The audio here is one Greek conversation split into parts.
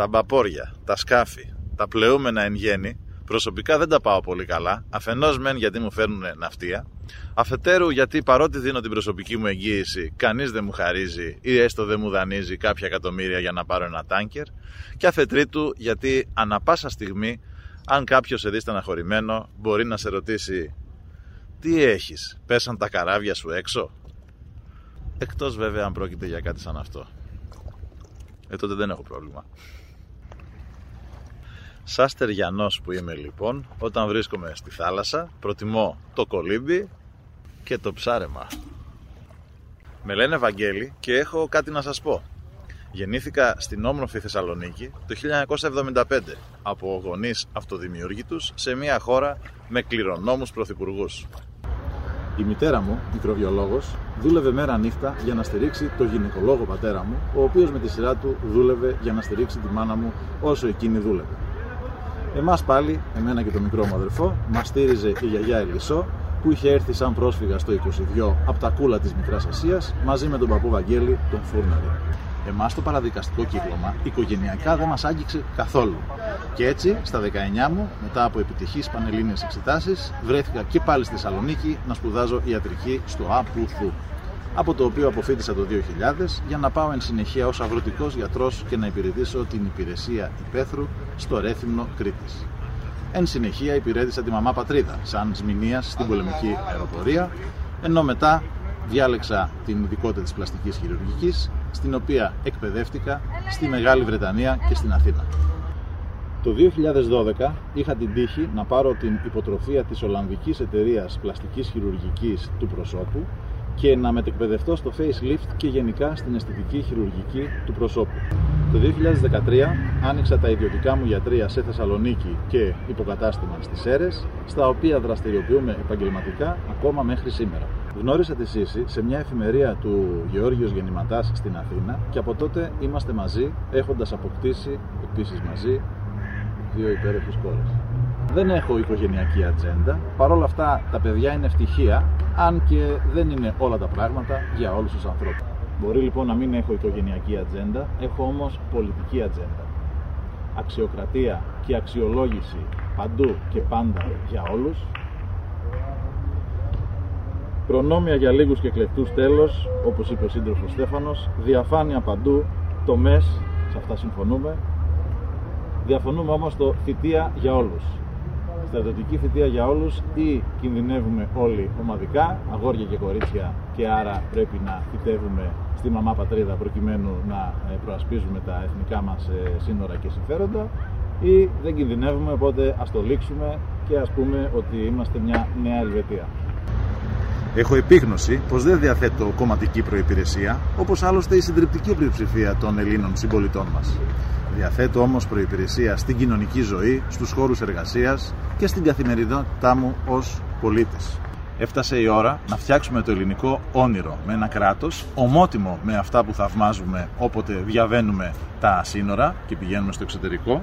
τα μπαπόρια, τα σκάφη, τα πλεούμενα εν γέννη, προσωπικά δεν τα πάω πολύ καλά. Αφενός μεν γιατί μου φέρνουν ναυτία, αφετέρου γιατί παρότι δίνω την προσωπική μου εγγύηση, κανείς δεν μου χαρίζει ή έστω δεν μου δανείζει κάποια εκατομμύρια για να πάρω ένα τάνκερ. Και αφετρίτου γιατί ανα πάσα στιγμή, αν κάποιος σε δει στεναχωρημένο, μπορεί να σε ρωτήσει τι έχεις, πέσαν τα καράβια σου έξω; Εκτός βέβαια αν πρόκειται για κάτι σαν αυτό. Ε, τότε δεν έχω πρόβλημα. Σαν στεριανός που είμαι λοιπόν, όταν βρίσκομαι στη θάλασσα, προτιμώ το κολύμπι και το ψάρεμα. Με λένε Βαγγέλη και έχω κάτι να σας πω. Γεννήθηκα στην όμορφη Θεσσαλονίκη το 1975 από γονείς αυτοδημιούργητους σε μια χώρα με κληρονόμους πρωθυπουργούς. Η μητέρα μου, μικροβιολόγος, δούλευε μέρα νύχτα για να στηρίξει το γυναικολόγο πατέρα μου, ο οποίος με τη σειρά του δούλευε για να στηρίξει τη μάνα μου όσο εκείνη δούλευε. Εμάς πάλι, εμένα και το μικρό μου αδερφό, μας στήριζε η γιαγιά Ελισσό, που είχε έρθει σαν πρόσφυγα στο 22 από τα κούλα της Μικράς Ασίας μαζί με τον παππού Βαγγέλη, τον Φούρναρη. Εμάς το παραδικαστικό κύκλωμα οικογενειακά δεν μας άγγιξε καθόλου. Και έτσι, στα 19 μου, μετά από επιτυχείς πανελλήνιες εξετάσεις, βρέθηκα και πάλι στη Θεσσαλονίκη να σπουδάζω ιατρική στο ΑΠΟΥΘΟΥ από το οποίο αποφύτησα το 2000 για να πάω εν συνεχεία ως αγροτικός γιατρός και να υπηρετήσω την υπηρεσία υπαίθρου στο Ρέθυμνο Κρήτης. Εν συνεχεία υπηρέτησα τη μαμά πατρίδα σαν σμηνίας στην πολεμική αεροπορία, ενώ μετά διάλεξα την ειδικότητα της πλαστικής χειρουργικής, στην οποία εκπαιδεύτηκα στη Μεγάλη Βρετανία και στην Αθήνα. Το 2012 είχα την τύχη να πάρω την υποτροφία της Ολλανδικής Εταιρείας Πλαστικής Χειρουργικής του προσώπου και να μετεκπαιδευτώ στο facelift και γενικά στην αισθητική χειρουργική του προσώπου. Το 2013 άνοιξα τα ιδιωτικά μου γιατρία σε Θεσσαλονίκη και υποκατάστημα στις Σέρες, στα οποία δραστηριοποιούμε επαγγελματικά ακόμα μέχρι σήμερα. Γνώρισα τη Σύση σε μια εφημερία του Γεώργιος Γεννηματάς στην Αθήνα και από τότε είμαστε μαζί έχοντας αποκτήσει επίσης μαζί δύο υπέροχες κόρες. Δεν έχω οικογενειακή ατζέντα. Παρ' όλα αυτά τα παιδιά είναι ευτυχία, αν και δεν είναι όλα τα πράγματα για όλους τους ανθρώπους. Μπορεί λοιπόν να μην έχω οικογενειακή ατζέντα, έχω όμως πολιτική ατζέντα. Αξιοκρατία και αξιολόγηση παντού και πάντα για όλους. Προνόμια για λίγους και εκλεκτούς τέλος, όπως είπε ο σύντροφος Στέφανος, διαφάνεια παντού, τομές, σε αυτά συμφωνούμε. Διαφωνούμε όμως το θητεία για όλους στρατιωτική θητεία για όλους ή κινδυνεύουμε όλοι ομαδικά, αγόρια και κορίτσια και άρα πρέπει να θητεύουμε στη μαμά πατρίδα προκειμένου να ε, προασπίζουμε τα εθνικά μας ε, σύνορα και συμφέροντα ή δεν κινδυνεύουμε οπότε ας το λήξουμε και ας πούμε ότι είμαστε μια νέα Ελβετία. Έχω επίγνωση πως δεν διαθέτω κομματική προπηρεσία, όπως άλλωστε η συντριπτική πλειοψηφία των Ελλήνων συμπολιτών μας. Διαθέτω όμως προϋπηρεσία στην κοινωνική ζωή, στους χώρους εργασίας και στην καθημερινότητά μου ως πολίτης. Έφτασε η ώρα να φτιάξουμε το ελληνικό όνειρο με ένα κράτος ομότιμο με αυτά που θαυμάζουμε όποτε διαβαίνουμε τα σύνορα και πηγαίνουμε στο εξωτερικό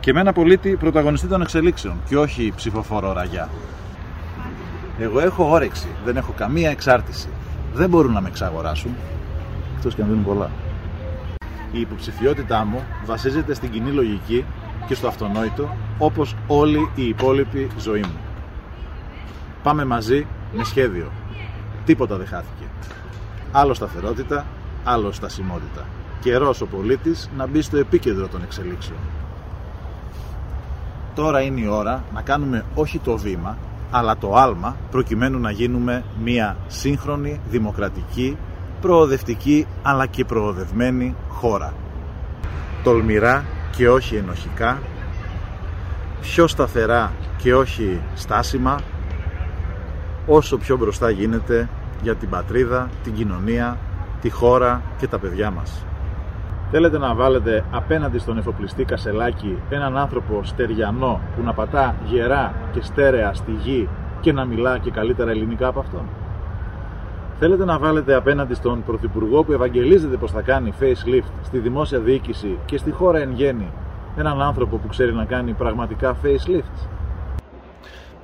και με ένα πολίτη πρωταγωνιστή των εξελίξεων και όχι ψηφοφόρο ραγιά. Εγώ έχω όρεξη, δεν έχω καμία εξάρτηση. Δεν μπορούν να με εξαγοράσουν, εκτός και αν δίνουν πολλά η υποψηφιότητά μου βασίζεται στην κοινή λογική και στο αυτονόητο όπως όλη η υπόλοιπη ζωή μου. Πάμε μαζί με σχέδιο. Τίποτα δεν χάθηκε. Άλλο σταθερότητα, άλλο στασιμότητα. Καιρός ο πολίτης να μπει στο επίκεντρο των εξελίξεων. Τώρα είναι η ώρα να κάνουμε όχι το βήμα, αλλά το άλμα προκειμένου να γίνουμε μια σύγχρονη, δημοκρατική προοδευτική αλλά και προοδευμένη χώρα. Τολμηρά και όχι ενοχικά, πιο σταθερά και όχι στάσιμα, όσο πιο μπροστά γίνεται για την πατρίδα, την κοινωνία, τη χώρα και τα παιδιά μας. Θέλετε να βάλετε απέναντι στον εφοπλιστή Κασελάκη έναν άνθρωπο στεριανό που να πατά γερά και στέρεα στη γη και να μιλά και καλύτερα ελληνικά από αυτόν; Θέλετε να βάλετε απέναντι στον Πρωθυπουργό που ευαγγελίζεται πως θα κάνει facelift στη δημόσια διοίκηση και στη χώρα εν γέννη έναν άνθρωπο που ξέρει να κάνει πραγματικά facelift;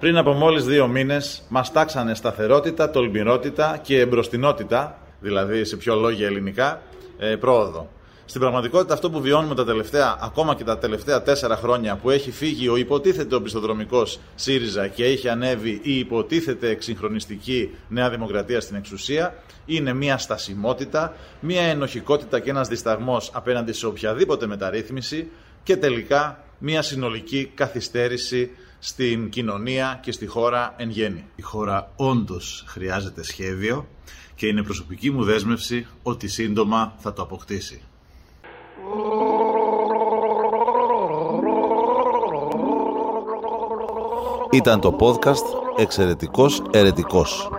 Πριν από μόλις δύο μήνες μας τάξανε σταθερότητα, τολμηρότητα και εμπροστινότητα, δηλαδή σε πιο λόγια ελληνικά, ε, πρόοδο. Στην πραγματικότητα αυτό που βιώνουμε τα τελευταία, ακόμα και τα τελευταία τέσσερα χρόνια που έχει φύγει ο υποτίθεται οπισθοδρομικό ΣΥΡΙΖΑ και έχει ανέβει η υποτίθεται εξυγχρονιστική Νέα Δημοκρατία στην εξουσία, είναι μια στασιμότητα, μια ενοχικότητα και ένας δισταγμός απέναντι σε οποιαδήποτε μεταρρύθμιση και τελικά μια συνολική καθυστέρηση στην κοινωνία και στη χώρα εν γέννη. Η χώρα όντως χρειάζεται σχέδιο και είναι προσωπική μου δέσμευση ότι σύντομα θα το αποκτήσει. Ήταν το podcast «Εξαιρετικός Ερετικός».